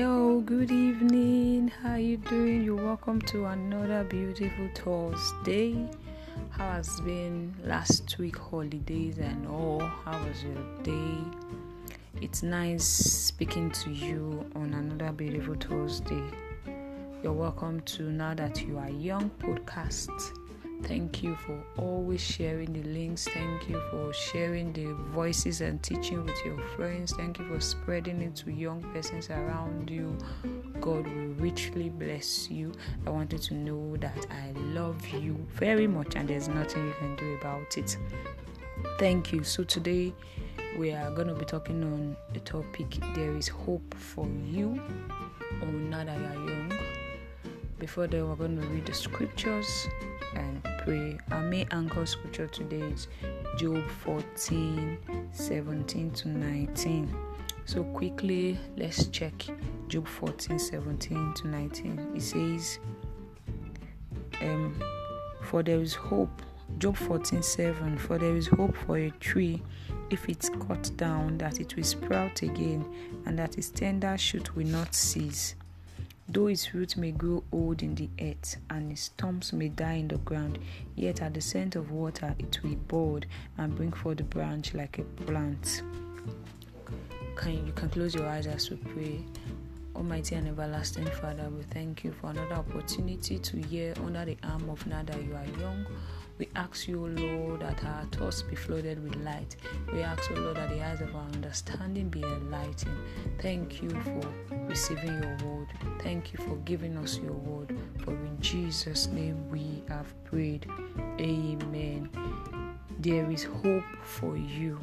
Hello, good evening. How you doing? You're welcome to another beautiful Thursday. How has been last week holidays and all? How was your day? It's nice speaking to you on another beautiful Thursday. You're welcome to Now That You Are Young podcast. Thank you for always sharing the links. Thank you for sharing the voices and teaching with your friends. Thank you for spreading it to young persons around you. God will richly bless you. I want you to know that I love you very much and there's nothing you can do about it. Thank you. So, today we are going to be talking on the topic There is Hope for You on Now That You Are Young. Before that, we're going to read the scriptures and pray. Our main anchor scripture today is Job 14 17 to 19. So, quickly, let's check Job 14 17 to 19. It says, um, For there is hope. Job 14 7 For there is hope for a tree if it's cut down, that it will sprout again, and that its tender shoot will not cease. Though its roots may grow old in the earth, and its stumps may die in the ground, yet at the scent of water it will bud and bring forth a branch like a plant. Can you can close your eyes as we pray. Almighty and everlasting Father, we thank you for another opportunity to hear under the arm of Nada you are young. We ask you, Lord, that our thoughts be flooded with light. We ask, you, Lord, that the eyes of our understanding be enlightened. Thank you for receiving your word. Thank you for giving us your word. For in Jesus' name we have prayed. Amen. There is hope for you.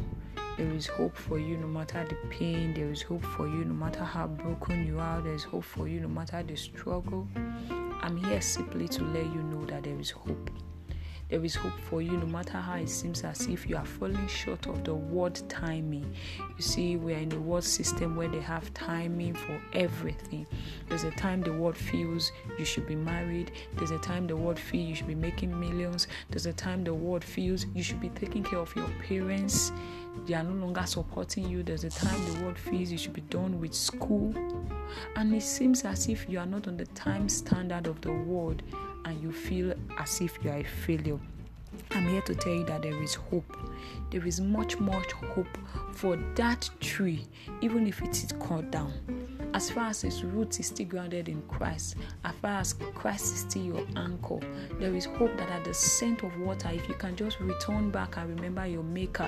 There is hope for you no matter the pain. There is hope for you no matter how broken you are. There is hope for you no matter the struggle. I'm here simply to let you know that there is hope. There is hope for you no matter how it seems as if you are falling short of the word timing. You see, we are in a world system where they have timing for everything. There's a time the world feels you should be married, there's a time the world feels you should be making millions, there's a time the world feels you should be taking care of your parents. They are no longer supporting you. There's a time the world feels you should be done with school. And it seems as if you are not on the time standard of the world and you feel as if you are a failure. I'm here to tell you that there is hope. There is much, much hope for that tree, even if it is cut down. As far as its roots is still grounded in Christ, as far as Christ is still your anchor, there is hope that at the scent of water, if you can just return back and remember your Maker,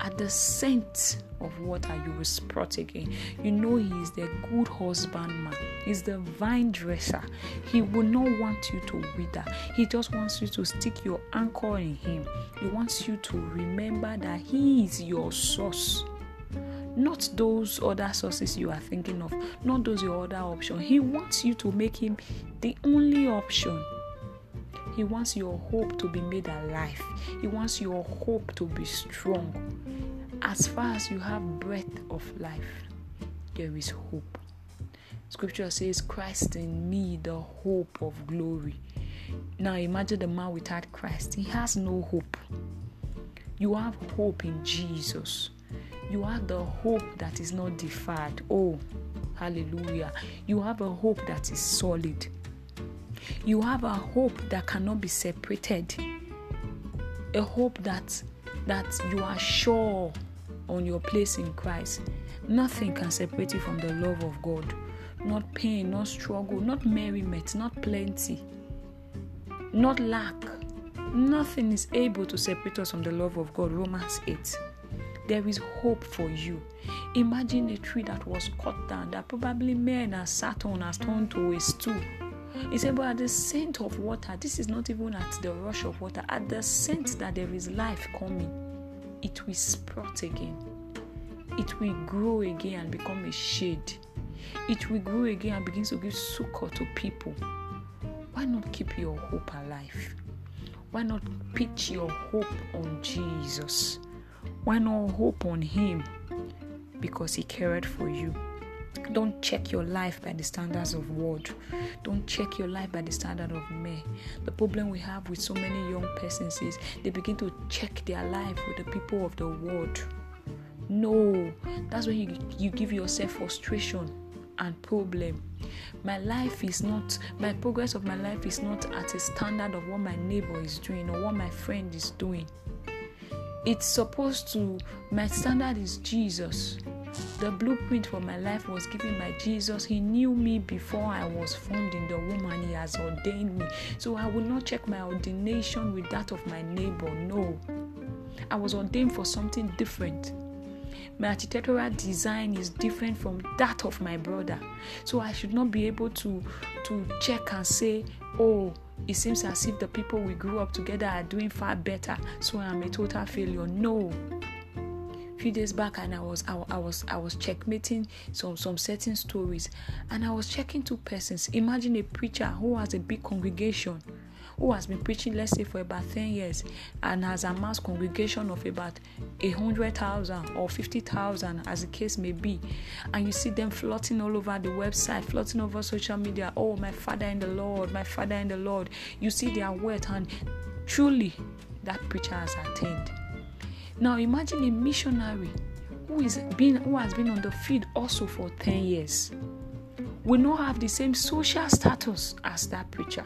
at the scent of water, you will sprout again. You know He is the good husbandman, He's the vine dresser. He will not want you to wither, He just wants you to stick your anchor in Him. He wants you to remember that He is your source not those other sources you are thinking of, not those your other option. He wants you to make him the only option. He wants your hope to be made alive. He wants your hope to be strong. As far as you have breath of life, there is hope. Scripture says, Christ in me, the hope of glory. Now imagine the man without Christ. He has no hope. You have hope in Jesus. You have the hope that is not deferred. Oh, hallelujah. You have a hope that is solid. You have a hope that cannot be separated. A hope that that you are sure on your place in Christ. Nothing can separate you from the love of God. Not pain, not struggle, not merriment, not plenty, not lack. Nothing is able to separate us from the love of God. Romans 8 there is hope for you. Imagine a tree that was cut down that probably men have sat on has turned to a stool. He said, but at the scent of water, this is not even at the rush of water, at the scent that there is life coming, it will sprout again. It will grow again and become a shade. It will grow again and begin to give succor to people. Why not keep your hope alive? Why not pitch your hope on Jesus? Why not hope on Him? Because He cared for you. Don't check your life by the standards of world. Don't check your life by the standard of men. The problem we have with so many young persons is they begin to check their life with the people of the world. No, that's when you, you give yourself frustration. and problem. My life is not, my progress of my life is not at a standard of what my neighbor is doing or what my friend is doing. It's supposed to, my standard is Jesus. The blueprint for my life was given by Jesus. He knew me before I was formed in the womb and He has ordained me. So I will not check my ordination with that of my neighbor. No. I was ordained for something different. My architectural design is different from that of my brother. So I should not be able to to check and say, "Oh, it seems as if the people we grew up together are doing far better, so I'm a total failure." No. A few days back and I was I, I was I was checkmating some some certain stories and I was checking two persons. Imagine a preacher who has a big congregation who has been preaching, let's say, for about 10 years and has amassed congregation of about a hundred thousand or fifty thousand, as the case may be, and you see them floating all over the website, floating over social media. Oh, my father in the Lord, my father in the Lord. You see their wealth, and truly, that preacher has attained. Now, imagine a missionary who is been who has been on the field also for 10 years will not have the same social status as that preacher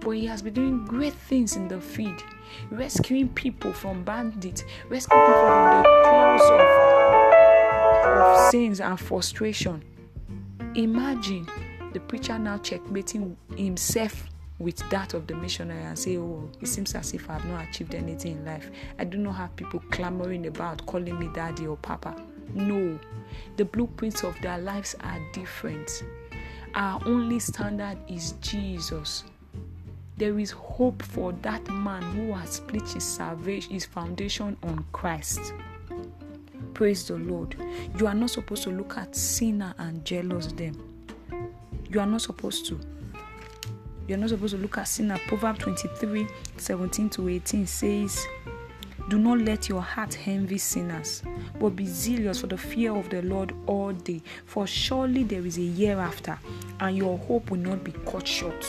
but he has been doing great things in the field, rescuing people from bandits, rescuing people from the claws of, of sins and frustration. Imagine the preacher now checkmating himself with that of the missionary and say, Oh, it seems as if I have not achieved anything in life. I do not have people clamoring about calling me daddy or papa. No, the blueprints of their lives are different. Our only standard is Jesus there is hope for that man who has split his salvation, his foundation on Christ. Praise the Lord. You are not supposed to look at sinner and jealous them. You are not supposed to. You're not supposed to look at sinner. Proverbs 23 17 to 18 says, Do not let your heart envy sinners, but be zealous for the fear of the Lord all day. For surely there is a year after, and your hope will not be cut short.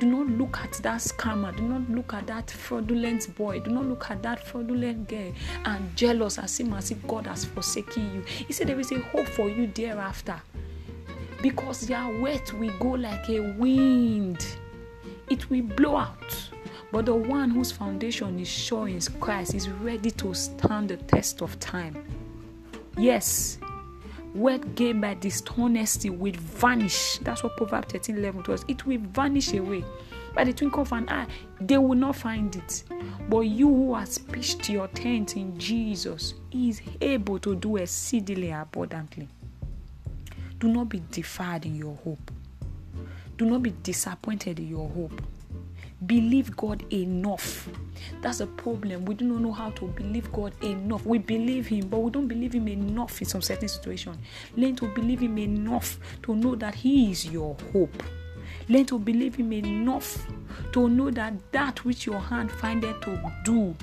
Do not look at that scammer. Do not look at that fraudulent boy. Do not look at that fraudulent girl and jealous as if, as if God has forsaken you. He said there is a hope for you thereafter. Because their wet will go like a wind. It will blow out. But the one whose foundation is sure in Christ is ready to stand the test of time. Yes, word gained by dishonesty will vanish. That's what Proverbs 13 11 was. It will vanish away. By the twinkle of an eye, they will not find it. But you who has pitched your tent in Jesus is able to do exceedingly abundantly. Do not be defied in your hope. Do not be disappointed in your hope believe God enough. That's a problem. We do not know how to believe God enough. We believe Him, but we don't believe Him enough in some certain situation. Learn to believe Him enough to know that He is your hope. Learn to believe Him enough to know that that which your hand findeth to do,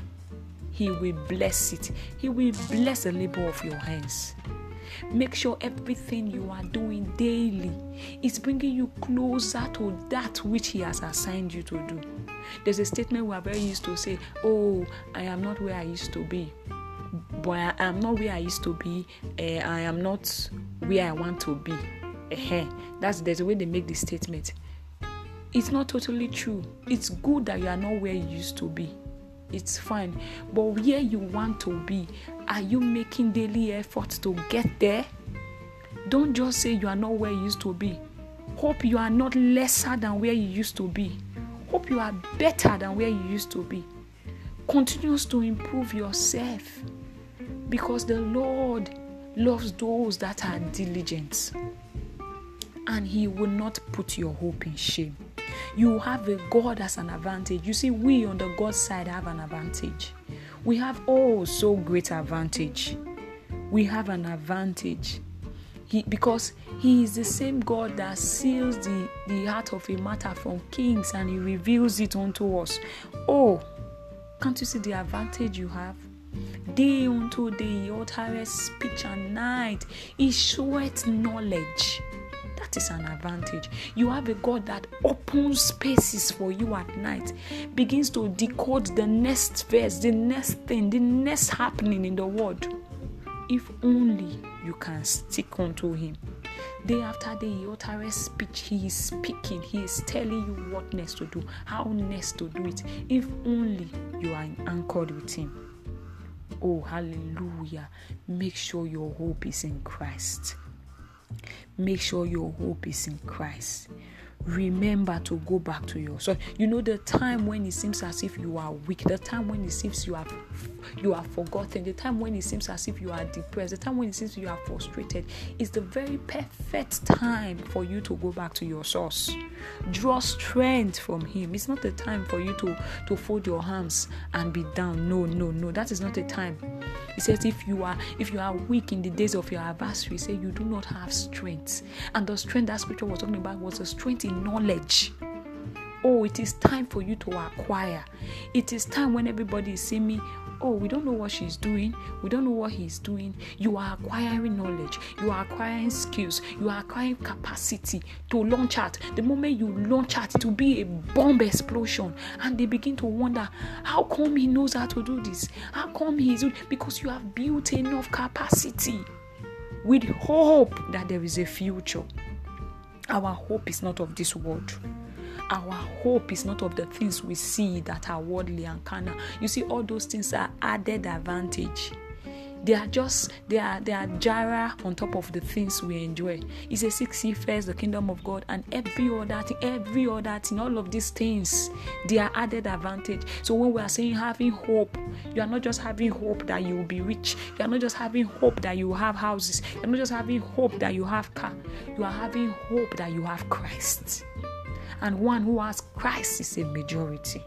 He will bless it. He will bless the labor of your hands. Make sure everything you are doing daily is bringing you closer to that which He has assigned you to do. There's a statement we are very used to say, Oh, I am not where I used to be. But I am not where I used to be. Uh, I am not where I want to be. Uh-huh. That's there's a way they make this statement. It's not totally true. It's good that you are not where you used to be it's fine. But where you want to be, are you making daily efforts to get there? Don't just say you are not where you used to be. Hope you are not lesser than where you used to be. Hope you are better than where you used to be. Continues to improve yourself because the Lord loves those that are diligent and He will not put your hope in shame you have a God as an advantage. You see, we on the God side have an advantage. We have oh so great advantage. We have an advantage. He, because he is the same God that seals the, the heart of a matter from kings and he reveals it unto us. Oh, can't you see the advantage you have? Day unto day, your uttereth speech and night. He showeth knowledge. That is an advantage. You have a God that opens spaces for you at night, begins to decode the next verse, the next thing, the next happening in the world. If only you can stick onto Him. Day after day, he uttereth speech. He is speaking. He is telling you what next to do, how next to do it. If only you are anchored with him. Oh, hallelujah. Make sure your hope is in Christ. Make sure your hope is in Christ. Remember to go back to your so you know the time when it seems as if you are weak the time when it seems you are you are forgotten the time when it seems as if you are depressed the time when it seems you are frustrated is the very perfect time for you to go back to your source. Draw strength from him. It's not the time for you to to fold your hands and be down. No no no. That is not the time he says if you are if you are weak in the days of your adversary say you do not have strength. And the strength that scripture was talking about was a strength in knowledge oh it is time for you to acquire it is time when everybody is seeing me oh, we don't know what she's doing, we don't know what he's doing. You are acquiring knowledge, you are acquiring skills, you are acquiring capacity to launch out. The moment you launch out, it will be a bomb explosion, and they begin to wonder how come he knows how to do this? How come he's because you have built enough capacity with hope that there is a future. Our hope is not of this world our hope is not of the things we see that are worldly and carnal. You see, all those things are added advantage. They are just they are they are jara on top of the things we enjoy. He says, Seek ye first the kingdom of God and every other thing, every other thing, all of these things, they are added advantage. So when we are saying having hope, you are not just having hope that you will be rich, you are not just having hope that you have houses, you are not just having hope that you have car, you are having hope that you have Christ and one who has Christ is a majority.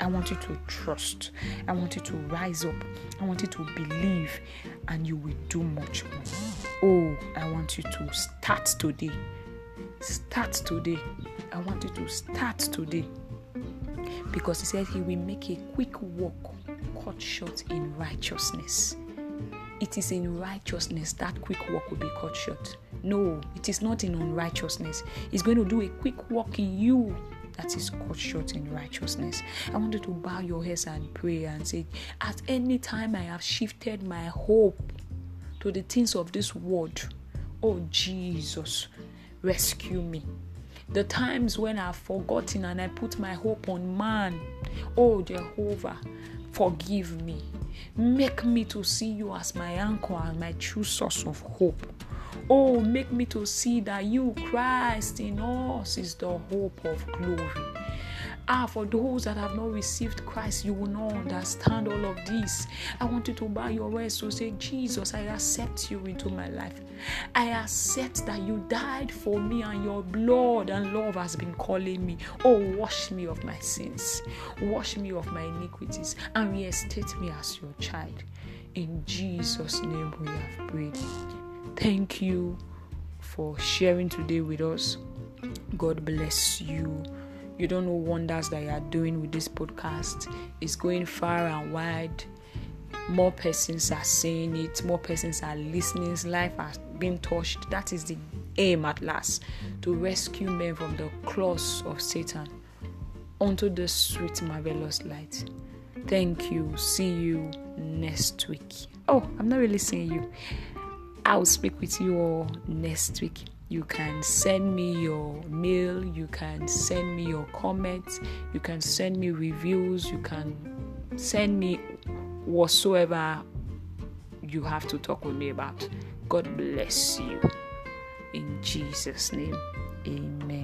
I want you to trust. I want you to rise up. I want you to believe, and you will do much more. Oh, I want you to start today. Start today. I want you to start today. Because he said he will make a quick walk cut short in righteousness. It is in righteousness that quick walk will be cut short. No, it is not in unrighteousness. He's going to do a quick work in you that is cut short in righteousness. I want you to bow your heads and pray and say, At any time I have shifted my hope to the things of this world, oh Jesus, rescue me. The times when I've forgotten and I put my hope on man, oh Jehovah, forgive me. Make me to see you as my anchor and my true source of hope. Oh, make me to see that you, Christ, in us is the hope of glory. Ah, for those that have not received Christ, you will not understand all of this. I want you to bow your words to say, Jesus, I accept you into my life. I accept that you died for me and your blood and love has been calling me. Oh, wash me of my sins, wash me of my iniquities, and reinstate me as your child. In Jesus' name we have prayed. Thank you for sharing today with us. God bless you. You don't know wonders that you are doing with this podcast. It's going far and wide. More persons are seeing it, more persons are listening. Life has been touched. That is the aim at last to rescue men from the claws of Satan onto the sweet, marvelous light. Thank you. See you next week. Oh, I'm not really seeing you. I'll speak with you all next week. You can send me your mail, you can send me your comments, you can send me reviews, you can send me whatsoever you have to talk with me about. God bless you. In Jesus' name, amen.